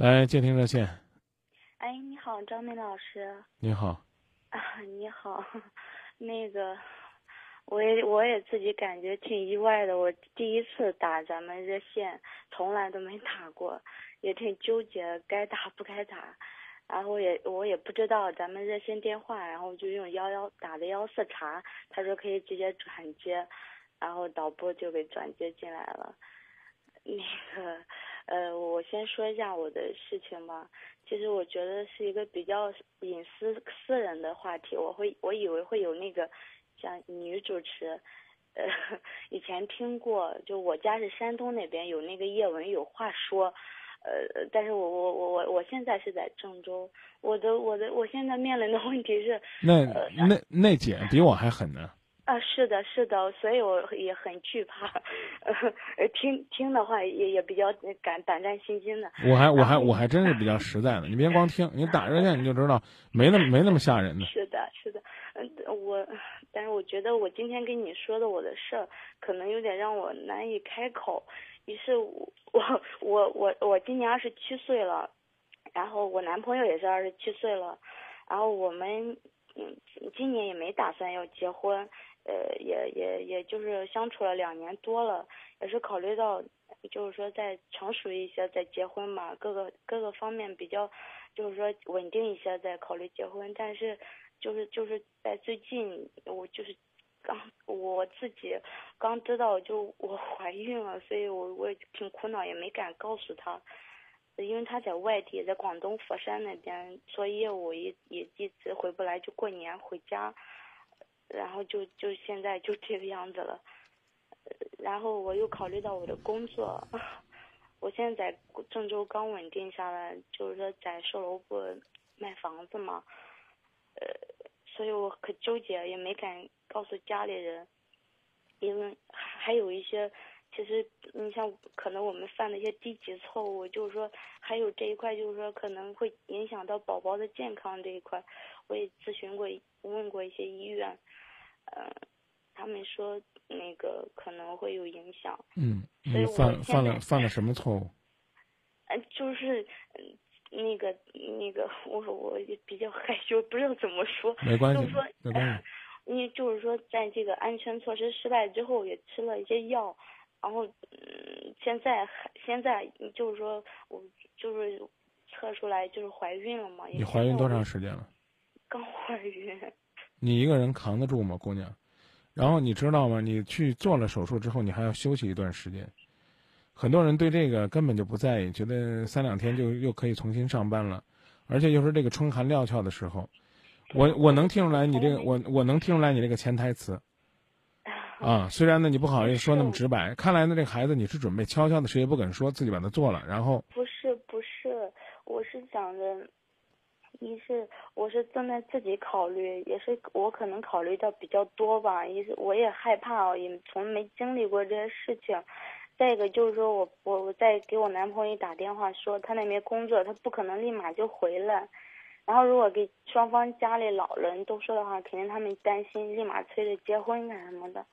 来接听热线。哎，你好，张明老师。你好。啊，你好，那个，我也我也自己感觉挺意外的，我第一次打咱们热线，从来都没打过，也挺纠结该打不该打，然后也我也不知道咱们热线电话，然后就用幺幺打的幺四查，他说可以直接转接，然后导播就给转接进来了，那个。呃，我先说一下我的事情吧。其实我觉得是一个比较隐私私人的话题。我会，我以为会有那个像女主持，呃，以前听过，就我家是山东那边有那个叶文有话说，呃，但是我我我我我现在是在郑州，我的我的我现在面临的问题是，那那那姐比我还狠呢。啊，是的，是的，所以我也很惧怕，呃，听听的话也也比较敢胆战心惊的。我还我还我还真是比较实在的，你别光听，你打热线你就知道，没那么没那么吓人的。是的，是的，嗯，我，但是我觉得我今天跟你说的我的事儿，可能有点让我难以开口。于是，我我我我今年二十七岁了，然后我男朋友也是二十七岁了，然后我们嗯今年也没打算要结婚。呃，也也也就是相处了两年多了，也是考虑到，就是说再成熟一些再结婚嘛，各个各个方面比较，就是说稳定一些再考虑结婚。但是，就是就是在最近，我就是刚我自己刚知道就我怀孕了，所以我我也挺苦恼，也没敢告诉他，因为他在外地，在广东佛山那边做业务，也也一直回不来，就过年回家。然后就就现在就这个样子了，然后我又考虑到我的工作，我现在在郑州刚稳定下来，就是说在售楼部卖房子嘛，呃，所以我可纠结，也没敢告诉家里人，因为还有一些，其实你像可能我们犯的一些低级错误，就是说还有这一块，就是说可能会影响到宝宝的健康这一块，我也咨询过问过一些医院。嗯，他们说那个可能会有影响。嗯，你犯犯了犯了什么错误？嗯，就是嗯，那个那个，我我比较害羞，不知道怎么说。没关系，没关系。因为就是说，在这个安全措施失败之后，也吃了一些药，然后嗯，现在还现在就是说我就是测出来就是怀孕了嘛。你怀孕多长时间了？刚怀孕。你一个人扛得住吗，姑娘？然后你知道吗？你去做了手术之后，你还要休息一段时间。很多人对这个根本就不在意，觉得三两天就又可以重新上班了，而且又是这个春寒料峭的时候。我我能听出来你这个，我我能听出来你这个潜台词。啊，虽然呢你不好意思说那么直白，看来呢这个孩子你是准备悄悄的，谁也不敢说自己把他做了，然后。不是不是，我是想着。一是我是正在自己考虑，也是我可能考虑到比较多吧。一是我也害怕，也从没经历过这些事情。再一个就是说我我我在给我男朋友打电话说他那边工作，他不可能立马就回来。然后如果给双方家里老人都说的话，肯定他们担心，立马催着结婚干什么的。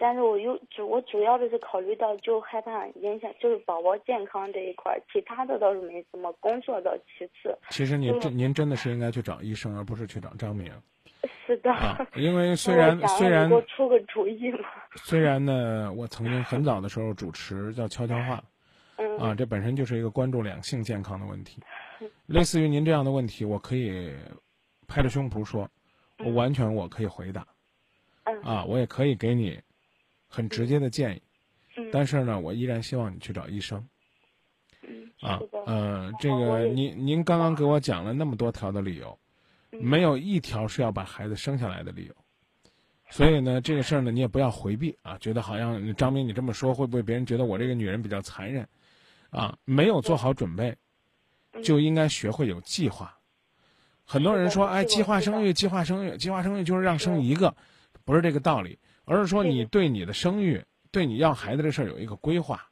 但是我又主我主要的是考虑到就害怕影响就是宝宝健康这一块，其他的倒是没什么，工作倒其次。其实您真您真的是应该去找医生，而不是去找张明。是的。因为虽然 虽然给我出个主意嘛。虽然呢，我曾经很早的时候主持叫悄悄话，啊，这本身就是一个关注两性健康的问题。类似于您这样的问题，我可以拍着胸脯说，我完全我可以回答。啊，我也可以给你。很直接的建议，但是呢，我依然希望你去找医生。啊，呃，这个您您刚刚给我讲了那么多条的理由，没有一条是要把孩子生下来的理由。所以呢，这个事儿呢，你也不要回避啊，觉得好像张明你这么说会不会别人觉得我这个女人比较残忍？啊，没有做好准备，就应该学会有计划。很多人说，哎，计划生育，计划生育，计划生育就是让生一个，不是这个道理。而是说，你对你的生育，对你要孩子这事儿有一个规划，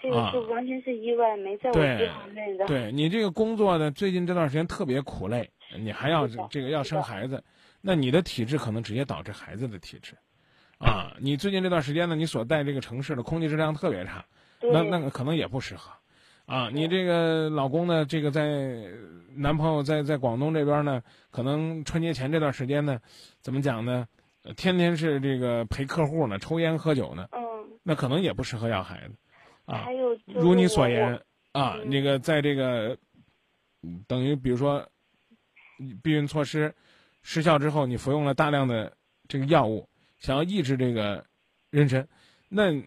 这个就完全是意外，没在我计划内的。对你这个工作呢，最近这段时间特别苦累，你还要这个要生孩子，那你的体质可能直接导致孩子的体质，啊，你最近这段时间呢，你所在这个城市的空气质量特别差，那那个可能也不适合，啊，你这个老公呢，这个在男朋友在在广东这边呢，可能春节前这段时间呢，怎么讲呢？天天是这个陪客户呢，抽烟喝酒呢。嗯。那可能也不适合要孩子，啊。还有，如你所言啊，那个在这个，等于比如说，避孕措施失效之后，你服用了大量的这个药物，想要抑制这个妊娠，那。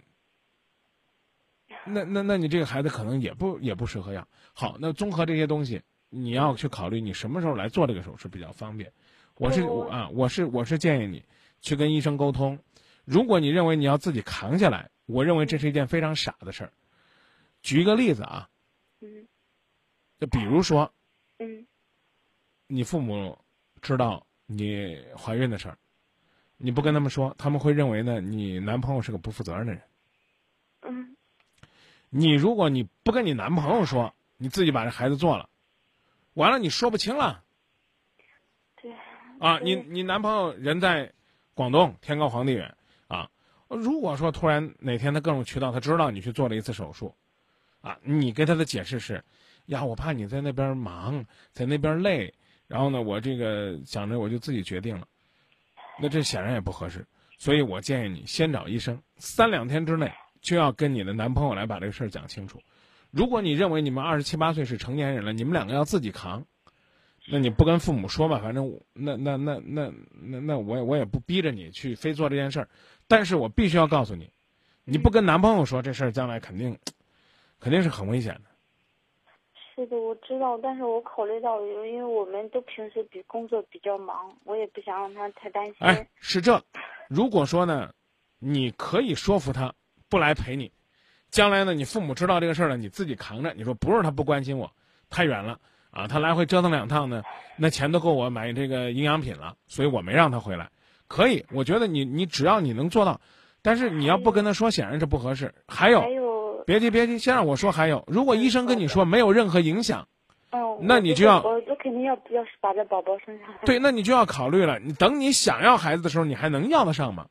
那那那你这个孩子可能也不也不适合养。好，那综合这些东西，你要去考虑你什么时候来做这个手术比较方便。我是我啊，我是我是建议你去跟医生沟通。如果你认为你要自己扛下来，我认为这是一件非常傻的事儿。举一个例子啊，嗯，就比如说，嗯，你父母知道你怀孕的事儿，你不跟他们说，他们会认为呢你男朋友是个不负责任的人。嗯。你如果你不跟你男朋友说，你自己把这孩子做了，完了你说不清了。对。啊，你你男朋友人在广东，天高皇帝远啊。如果说突然哪天他各种渠道他知道你去做了一次手术，啊，你给他的解释是，呀，我怕你在那边忙，在那边累，然后呢，我这个想着我就自己决定了，那这显然也不合适。所以我建议你先找医生，三两天之内。就要跟你的男朋友来把这个事儿讲清楚。如果你认为你们二十七八岁是成年人了，你们两个要自己扛，那你不跟父母说吧，反正那那那那那那我也我也不逼着你去非做这件事儿。但是我必须要告诉你，你不跟男朋友说这事儿，将来肯定 肯定是很危险的。是的，我知道，但是我考虑到，因为我们都平时比工作比较忙，我也不想让他太担心。哎，是这，如果说呢，你可以说服他。不来陪你，将来呢？你父母知道这个事儿了，你自己扛着。你说不是他不关心我，太远了啊！他来回折腾两趟呢，那钱都够我买这个营养品了，所以我没让他回来。可以，我觉得你你只要你能做到，但是你要不跟他说，显然是不合适。还有，别急别急，先让我说。还有，如果医生跟你说没有任何影响，哦，那你就要我我肯定要要把这宝宝生下来。对，那你就要考虑了。你等你想要孩子的时候，你还能要得上吗？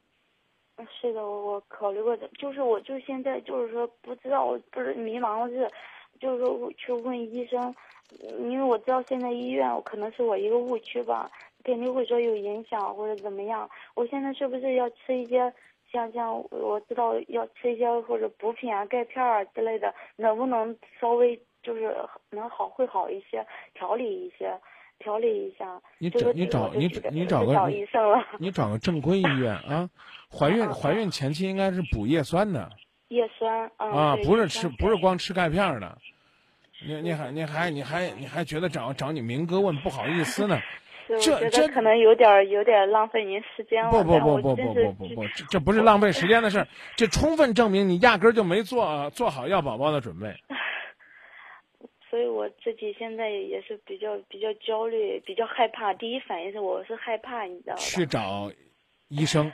是的，我我考虑过的，就是我就现在就是说不知道，不是迷茫是，就是说去问医生，因为我知道现在医院可能是我一个误区吧，肯定会说有影响或者怎么样。我现在是不是要吃一些像像我知道要吃一些或者补品啊、钙片啊之类的，能不能稍微就是能好会好一些，调理一些。调理一下，你找你找你你找个医生了，你找个正规医院啊。怀孕 怀孕前期应该是补叶酸的，叶酸啊，不是吃不是光吃钙片的。你你还你还你还你还觉得找找你明哥问不好意思呢？这这可能有点有点浪费您时间了。不不不不不不不不，这这不是浪费时间的事儿，这充分证明你压根儿就没做做好要宝宝的准备。所以我自己现在也是比较比较焦虑，比较害怕。第一反应是我是害怕，你知道吧？去找医生，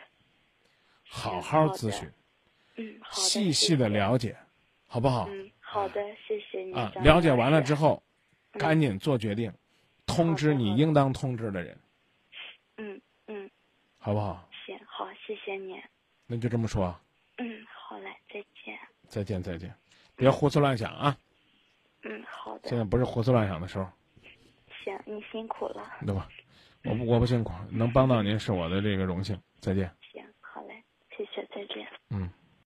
好好咨询，嗯，好细细的了解，好不好？嗯，好的，谢谢你。啊，了解完了之后，赶紧做决定，通知你应当通知的人。嗯嗯，好不好？行，好，谢谢你。那就这么说。嗯，好嘞，再见。再见再见，别胡思乱想啊。现在不是胡思乱想的时候。行，你辛苦了。对吧？我不，我不辛苦，能帮到您是我的这个荣幸。再见。